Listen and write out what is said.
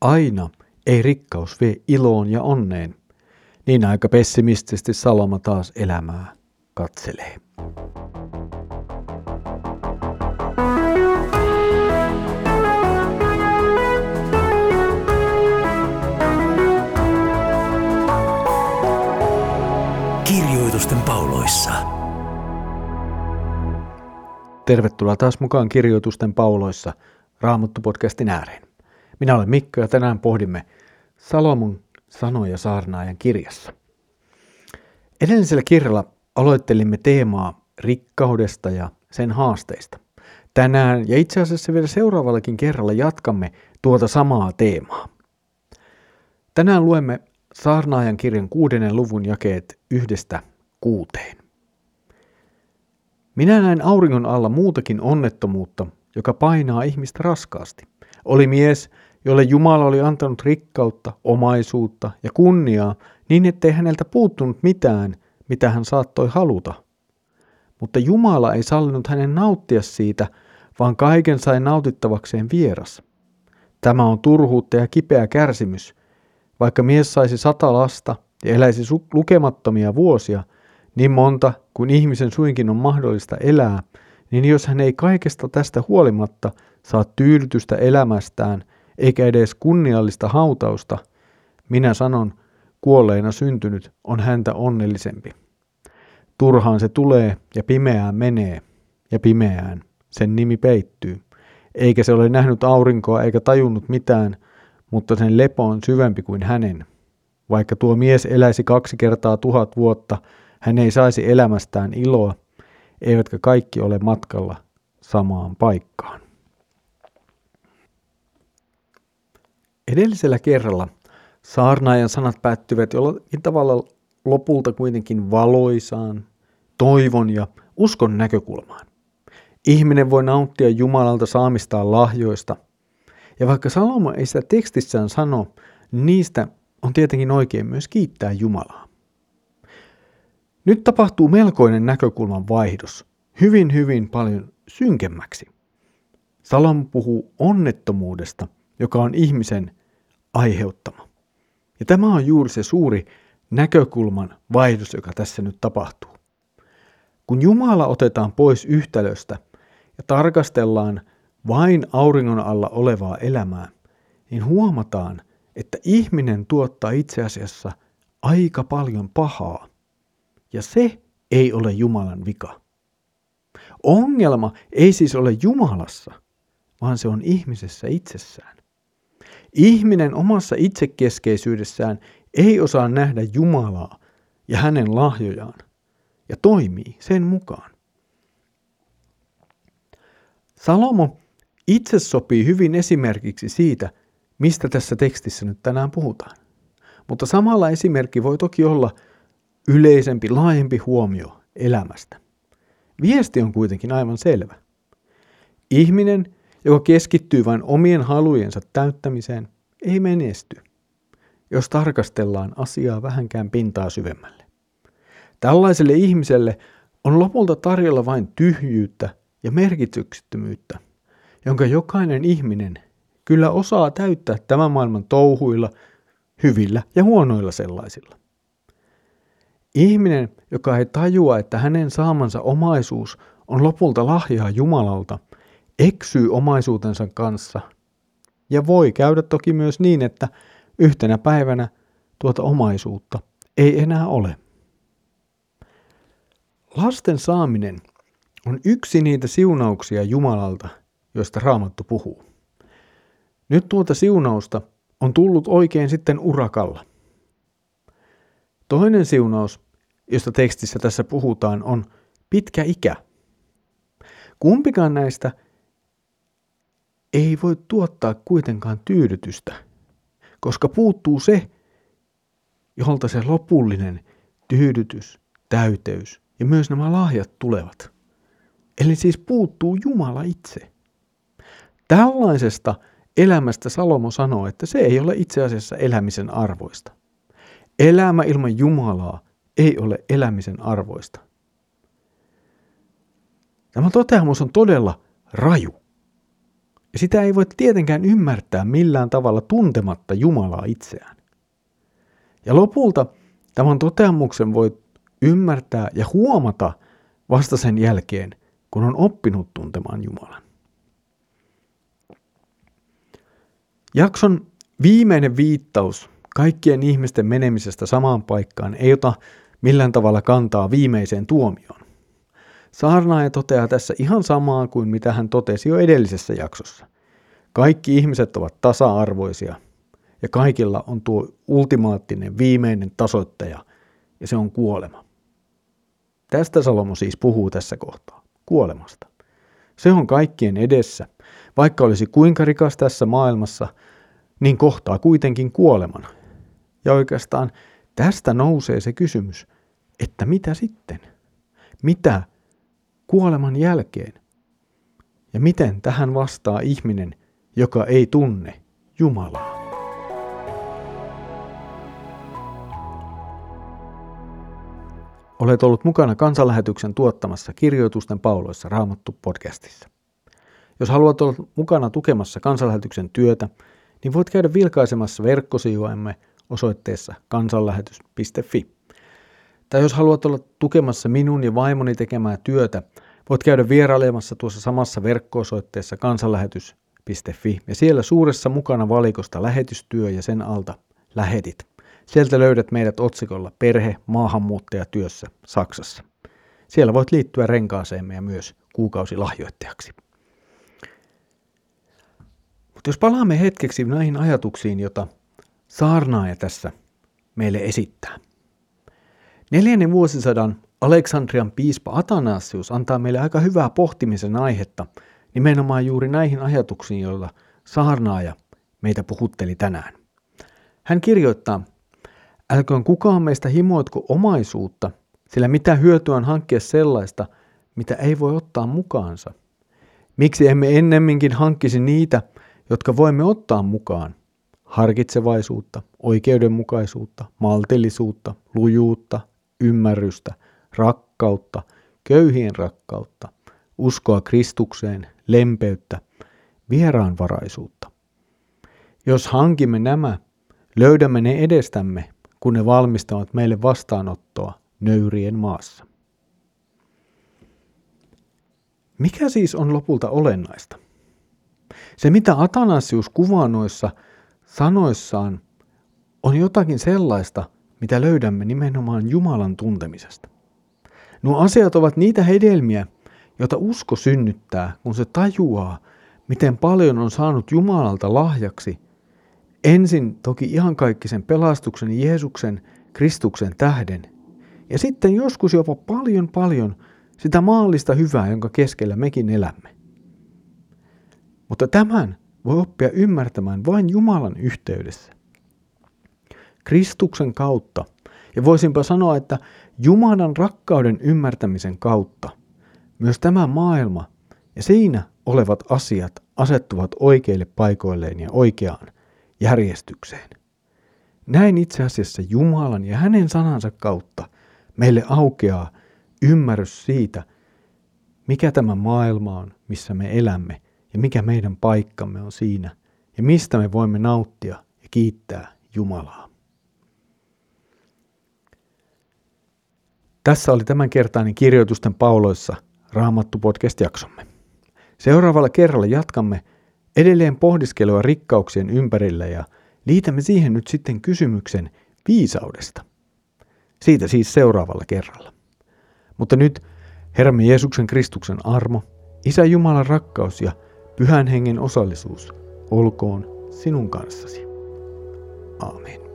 Aina ei rikkaus vie iloon ja onneen. Niin aika pessimistisesti Saloma taas elämää katselee. Kirjoitusten pauloissa. Tervetuloa taas mukaan Kirjoitusten pauloissa Raamattu-podcastin ääreen. Minä olen Mikko ja tänään pohdimme Salomon sanoja saarnaajan kirjassa. Edellisellä kirjalla aloittelimme teemaa rikkaudesta ja sen haasteista. Tänään ja itse asiassa vielä seuraavallakin kerralla jatkamme tuota samaa teemaa. Tänään luemme saarnaajan kirjan kuudennen luvun jakeet yhdestä kuuteen. Minä näin auringon alla muutakin onnettomuutta, joka painaa ihmistä raskaasti. Oli mies, jolle Jumala oli antanut rikkautta, omaisuutta ja kunniaa niin, ettei häneltä puuttunut mitään, mitä hän saattoi haluta. Mutta Jumala ei sallinut hänen nauttia siitä, vaan kaiken sai nautittavakseen vieras. Tämä on turhuutta ja kipeä kärsimys. Vaikka mies saisi sata lasta ja eläisi lukemattomia vuosia, niin monta kuin ihmisen suinkin on mahdollista elää, niin jos hän ei kaikesta tästä huolimatta saa tyydytystä elämästään – eikä edes kunniallista hautausta, minä sanon, kuolleena syntynyt on häntä onnellisempi. Turhaan se tulee ja pimeään menee, ja pimeään sen nimi peittyy. Eikä se ole nähnyt aurinkoa eikä tajunnut mitään, mutta sen lepo on syvempi kuin hänen. Vaikka tuo mies eläisi kaksi kertaa tuhat vuotta, hän ei saisi elämästään iloa, eivätkä kaikki ole matkalla samaan paikkaan. Edellisellä kerralla saarnaajan sanat päättyvät jollakin tavalla lopulta kuitenkin valoisaan, toivon ja uskon näkökulmaan. Ihminen voi nauttia Jumalalta saamistaan lahjoista. Ja vaikka Salomo ei sitä tekstissään sano, niin niistä on tietenkin oikein myös kiittää Jumalaa. Nyt tapahtuu melkoinen näkökulman vaihdos, hyvin hyvin paljon synkemmäksi. Salomo puhuu onnettomuudesta, joka on ihmisen aiheuttama. Ja tämä on juuri se suuri näkökulman vaihdos, joka tässä nyt tapahtuu. Kun Jumala otetaan pois yhtälöstä ja tarkastellaan vain auringon alla olevaa elämää, niin huomataan, että ihminen tuottaa itse asiassa aika paljon pahaa. Ja se ei ole Jumalan vika. Ongelma ei siis ole Jumalassa, vaan se on ihmisessä itsessään. Ihminen omassa itsekeskeisyydessään ei osaa nähdä Jumalaa ja hänen lahjojaan ja toimii sen mukaan. Salomo itse sopii hyvin esimerkiksi siitä, mistä tässä tekstissä nyt tänään puhutaan. Mutta samalla esimerkki voi toki olla yleisempi, laajempi huomio elämästä. Viesti on kuitenkin aivan selvä. Ihminen joka keskittyy vain omien halujensa täyttämiseen, ei menesty, jos tarkastellaan asiaa vähänkään pintaa syvemmälle. Tällaiselle ihmiselle on lopulta tarjolla vain tyhjyyttä ja merkityksettömyyttä, jonka jokainen ihminen kyllä osaa täyttää tämän maailman touhuilla, hyvillä ja huonoilla sellaisilla. Ihminen, joka ei tajua, että hänen saamansa omaisuus on lopulta lahjaa Jumalalta, eksyy omaisuutensa kanssa. Ja voi käydä toki myös niin, että yhtenä päivänä tuota omaisuutta ei enää ole. Lasten saaminen on yksi niitä siunauksia Jumalalta, joista Raamattu puhuu. Nyt tuota siunausta on tullut oikein sitten urakalla. Toinen siunaus, josta tekstissä tässä puhutaan, on pitkä ikä. Kumpikaan näistä ei voi tuottaa kuitenkaan tyydytystä, koska puuttuu se, jolta se lopullinen tyydytys, täyteys ja myös nämä lahjat tulevat. Eli siis puuttuu Jumala itse. Tällaisesta elämästä Salomo sanoo, että se ei ole itse asiassa elämisen arvoista. Elämä ilman Jumalaa ei ole elämisen arvoista. Tämä toteamus on todella raju. Ja sitä ei voi tietenkään ymmärtää millään tavalla tuntematta Jumalaa itseään. Ja lopulta tämän toteamuksen voi ymmärtää ja huomata vasta sen jälkeen, kun on oppinut tuntemaan Jumalan. Jakson viimeinen viittaus kaikkien ihmisten menemisestä samaan paikkaan ei ota millään tavalla kantaa viimeiseen tuomioon. Saarnaaja toteaa tässä ihan samaa kuin mitä hän totesi jo edellisessä jaksossa. Kaikki ihmiset ovat tasa-arvoisia ja kaikilla on tuo ultimaattinen viimeinen tasoittaja ja se on kuolema. Tästä Salomo siis puhuu tässä kohtaa, kuolemasta. Se on kaikkien edessä. Vaikka olisi kuinka rikas tässä maailmassa, niin kohtaa kuitenkin kuoleman. Ja oikeastaan tästä nousee se kysymys, että mitä sitten? Mitä kuoleman jälkeen? Ja miten tähän vastaa ihminen, joka ei tunne Jumalaa? Olet ollut mukana kansanlähetyksen tuottamassa kirjoitusten pauloissa Raamattu podcastissa. Jos haluat olla mukana tukemassa kansanlähetyksen työtä, niin voit käydä vilkaisemassa verkkosivuamme osoitteessa kansanlähetys.fi. Tai jos haluat olla tukemassa minun ja vaimoni tekemää työtä, voit käydä vierailemassa tuossa samassa verkko-osoitteessa kansanlähetys.fi ja siellä suuressa mukana valikosta lähetystyö ja sen alta lähetit. Sieltä löydät meidät otsikolla Perhe maahanmuuttajatyössä Saksassa. Siellä voit liittyä renkaaseemme ja myös kuukausilahjoittajaksi. Mutta jos palaamme hetkeksi näihin ajatuksiin, jota saarnaaja tässä meille esittää. Neljännen vuosisadan Aleksandrian piispa Atanasius antaa meille aika hyvää pohtimisen aihetta nimenomaan juuri näihin ajatuksiin, joilla saarnaaja meitä puhutteli tänään. Hän kirjoittaa, älköön kukaan meistä himoitko omaisuutta, sillä mitä hyötyä on hankkia sellaista, mitä ei voi ottaa mukaansa. Miksi emme ennemminkin hankkisi niitä, jotka voimme ottaa mukaan? Harkitsevaisuutta, oikeudenmukaisuutta, maltillisuutta, lujuutta, ymmärrystä, rakkautta, köyhien rakkautta, uskoa Kristukseen, lempeyttä, vieraanvaraisuutta. Jos hankimme nämä, löydämme ne edestämme, kun ne valmistavat meille vastaanottoa nöyrien maassa. Mikä siis on lopulta olennaista? Se, mitä Atanasius kuvaa noissa sanoissaan, on jotakin sellaista, mitä löydämme nimenomaan Jumalan tuntemisesta. Nuo asiat ovat niitä hedelmiä, joita usko synnyttää, kun se tajuaa, miten paljon on saanut Jumalalta lahjaksi. Ensin toki ihan kaikki sen pelastuksen Jeesuksen, Kristuksen tähden. Ja sitten joskus jopa paljon paljon sitä maallista hyvää, jonka keskellä mekin elämme. Mutta tämän voi oppia ymmärtämään vain Jumalan yhteydessä. Kristuksen kautta, ja voisinpa sanoa, että Jumalan rakkauden ymmärtämisen kautta, myös tämä maailma ja siinä olevat asiat asettuvat oikeille paikoilleen ja oikeaan järjestykseen. Näin itse asiassa Jumalan ja hänen sanansa kautta meille aukeaa ymmärrys siitä, mikä tämä maailma on, missä me elämme ja mikä meidän paikkamme on siinä ja mistä me voimme nauttia ja kiittää Jumalaa. Tässä oli tämänkertainen kirjoitusten pauloissa Raamattu podcast-jaksomme. Seuraavalla kerralla jatkamme edelleen pohdiskelua rikkauksien ympärillä ja liitämme siihen nyt sitten kysymyksen viisaudesta. Siitä siis seuraavalla kerralla. Mutta nyt Herramme Jeesuksen Kristuksen armo, Isä Jumalan rakkaus ja Pyhän Hengen osallisuus olkoon sinun kanssasi. Amen.